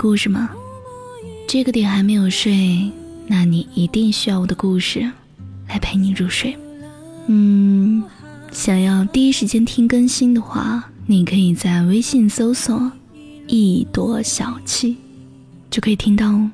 故事吗？这个点还没有睡，那你一定需要我的故事来陪你入睡。嗯，想要第一时间听更新的话，你可以在微信搜索“一朵小七”，就可以听到哦。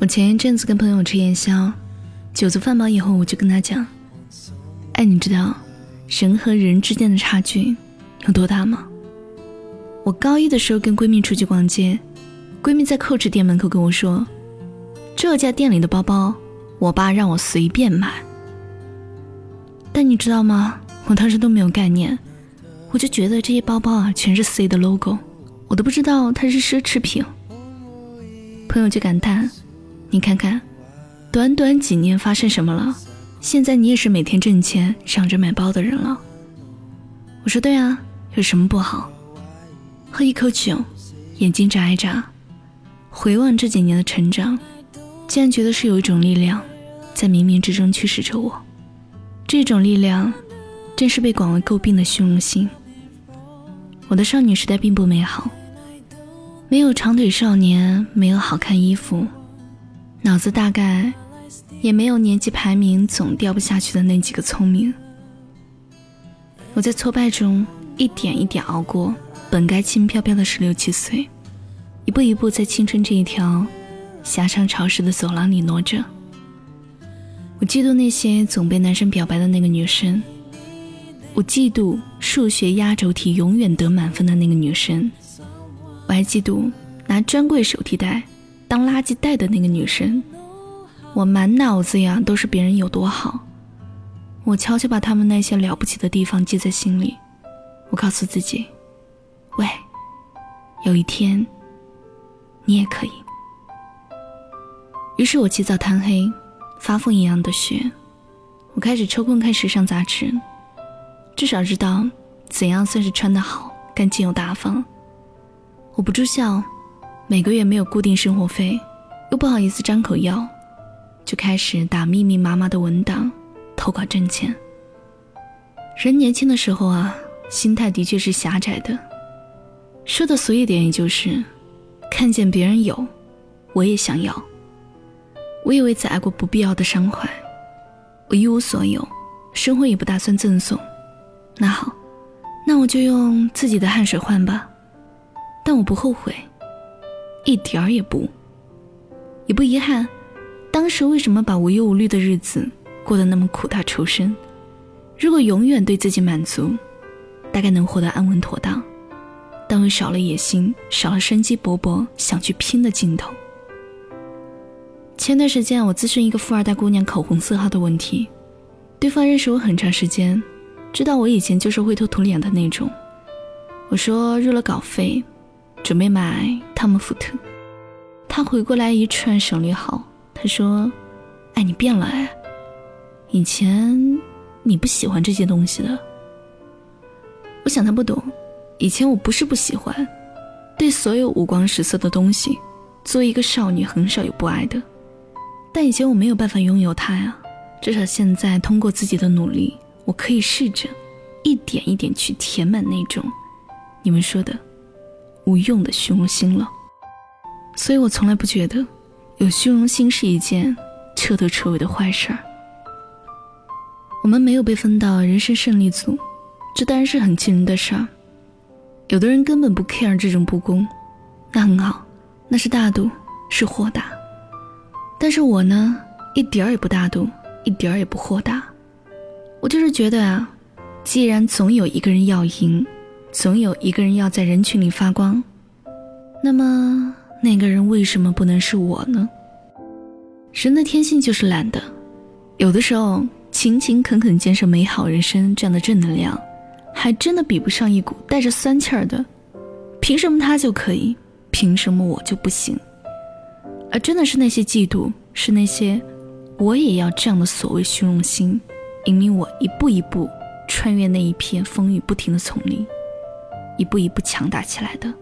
我前一阵子跟朋友吃夜宵，酒足饭饱以后，我就跟他讲：“哎，你知道人和人之间的差距有多大吗？”我高一的时候跟闺蜜出去逛街，闺蜜在蔻驰店门口跟我说：“这家店里的包包，我爸让我随便买。”但你知道吗？我当时都没有概念，我就觉得这些包包啊全是 C 的 logo，我都不知道它是奢侈品。朋友就感叹。你看看，短短几年发生什么了？现在你也是每天挣钱、想着买包的人了。我说对啊，有什么不好？喝一口酒，眼睛眨一眨，回望这几年的成长，竟然觉得是有一种力量，在冥冥之中驱使着我。这种力量，正是被广为诟病的虚荣心。我的少女时代并不美好，没有长腿少年，没有好看衣服。脑子大概也没有年级排名总掉不下去的那几个聪明。我在挫败中一点一点熬过本该轻飘飘的十六七岁，一步一步在青春这一条狭长潮湿的走廊里挪着。我嫉妒那些总被男生表白的那个女生，我嫉妒数学压轴题永远得满分的那个女生，我还嫉妒拿专柜手提袋。当垃圾袋的那个女生，我满脑子呀都是别人有多好，我悄悄把他们那些了不起的地方记在心里。我告诉自己，喂，有一天你也可以。于是我起早贪黑，发疯一样的学，我开始抽空看时尚杂志，至少知道怎样算是穿得好、干净又大方。我不住校。每个月没有固定生活费，又不好意思张口要，就开始打密密麻麻的文档，投稿挣钱。人年轻的时候啊，心态的确是狭窄的，说的俗一点，也就是看见别人有，我也想要。我也为此挨过不必要的伤怀，我一无所有，生活也不打算赠送。那好，那我就用自己的汗水换吧，但我不后悔。一点儿也不，也不遗憾。当时为什么把无忧无虑的日子过得那么苦大仇深？如果永远对自己满足，大概能活得安稳妥当，但会少了野心，少了生机勃勃想去拼的劲头。前段时间我咨询一个富二代姑娘口红色号的问题，对方认识我很长时间，知道我以前就是灰头土脸的那种。我说入了稿费。准备买汤姆福特，他回过来一串省略号，他说：“哎，你变了哎，以前你不喜欢这些东西的。”我想他不懂，以前我不是不喜欢，对所有五光十色的东西，作为一个少女很少有不爱的，但以前我没有办法拥有它呀。至少现在通过自己的努力，我可以试着一点一点去填满那种你们说的。无用的虚荣心了，所以我从来不觉得有虚荣心是一件彻头彻尾的坏事儿。我们没有被分到人生胜利组，这当然是很气人的事儿。有的人根本不 care 这种不公，那很好，那是大度，是豁达。但是我呢，一点儿也不大度，一点儿也不豁达。我就是觉得啊，既然总有一个人要赢。总有一个人要在人群里发光，那么那个人为什么不能是我呢？人的天性就是懒的，有的时候勤勤恳恳建设美好人生这样的正能量，还真的比不上一股带着酸气儿的。凭什么他就可以？凭什么我就不行？而真的是那些嫉妒，是那些我也要这样的所谓虚荣心，引领我一步一步穿越那一片风雨不停的丛林。一步一步强大起来的。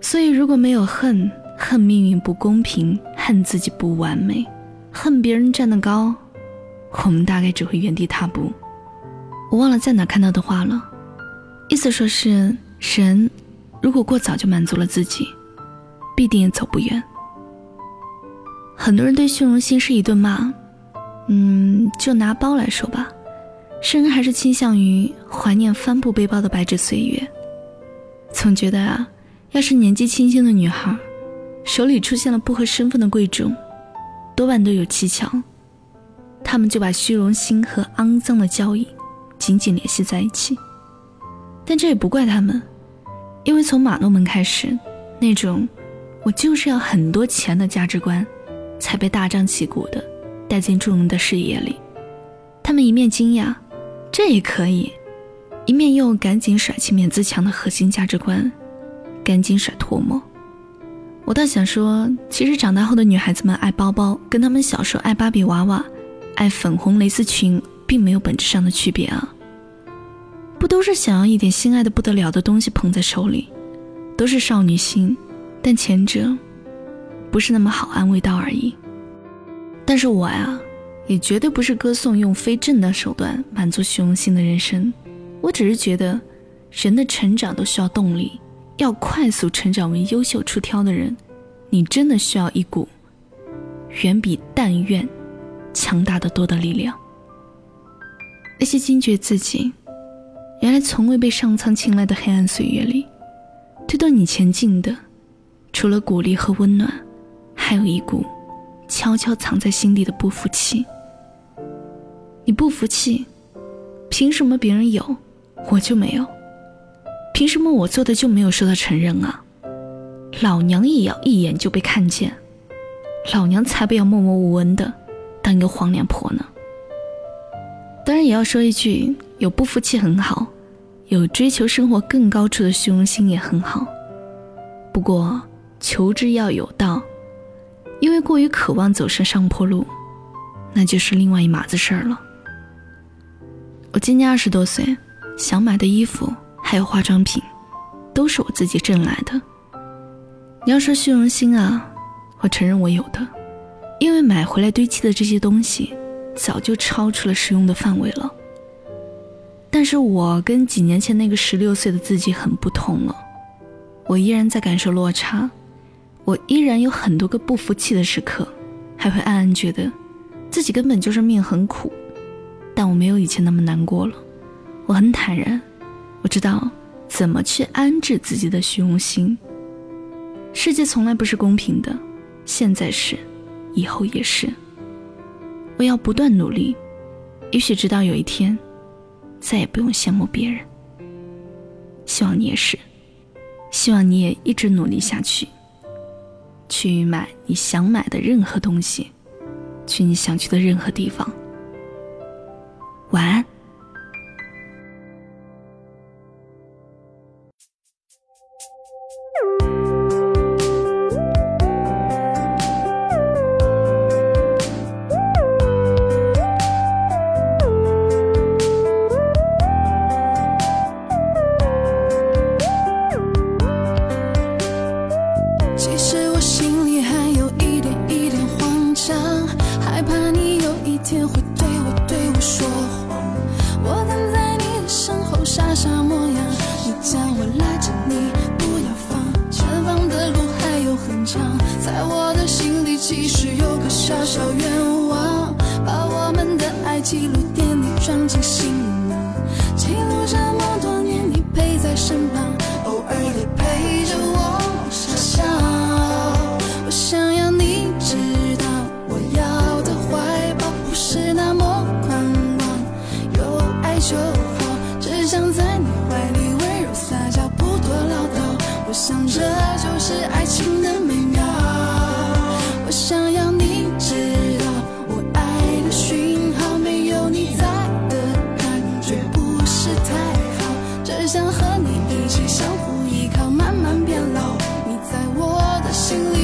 所以，如果没有恨，恨命运不公平，恨自己不完美，恨别人站得高，我们大概只会原地踏步。我忘了在哪看到的话了，意思说是人如果过早就满足了自己，必定也走不远。很多人对虚荣心是一顿骂，嗯，就拿包来说吧，生人还是倾向于怀念帆布背包的白纸岁月，总觉得啊，要是年纪轻轻的女孩，手里出现了不合身份的贵重，多半都有蹊跷，他们就把虚荣心和肮脏的交易紧紧联系在一起。但这也不怪他们，因为从马诺门开始，那种我就是要很多钱的价值观。才被大张旗鼓的带进众人的视野里，他们一面惊讶，这也可以，一面又赶紧甩起面子强的核心价值观，赶紧甩唾沫。我倒想说，其实长大后的女孩子们爱包包，跟她们小时候爱芭比娃娃、爱粉红蕾丝裙，并没有本质上的区别啊。不都是想要一点心爱的不得了的东西捧在手里，都是少女心，但前者。不是那么好安慰到而已，但是我呀，也绝对不是歌颂用非正当手段满足虚荣心的人生。我只是觉得，人的成长都需要动力，要快速成长为优秀出挑的人，你真的需要一股远比但愿强大的多的力量。那些惊觉自己原来从未被上苍青睐的黑暗岁月里，推动你前进的，除了鼓励和温暖。还有一股悄悄藏在心底的不服气。你不服气，凭什么别人有，我就没有？凭什么我做的就没有受到承认啊？老娘也要一眼就被看见，老娘才不要默默无闻的当一个黄脸婆呢。当然也要说一句，有不服气很好，有追求生活更高处的虚荣心也很好。不过求之要有道。因为过于渴望走上上坡路，那就是另外一码子事儿了。我今年二十多岁，想买的衣服还有化妆品，都是我自己挣来的。你要说虚荣心啊，我承认我有的，因为买回来堆砌的这些东西，早就超出了实用的范围了。但是我跟几年前那个十六岁的自己很不同了，我依然在感受落差。我依然有很多个不服气的时刻，还会暗暗觉得自己根本就是命很苦，但我没有以前那么难过了。我很坦然，我知道怎么去安置自己的虚荣心。世界从来不是公平的，现在是，以后也是。我要不断努力，也许直到有一天，再也不用羡慕别人。希望你也是，希望你也一直努力下去。去买你想买的任何东西，去你想去的任何地方。晚安。我的心里其实有个小小愿望，把我们的爱记录点滴，装进行囊，记录这么多年你陪在身旁。只想和你一起相互依靠慢慢变老。你在我的心里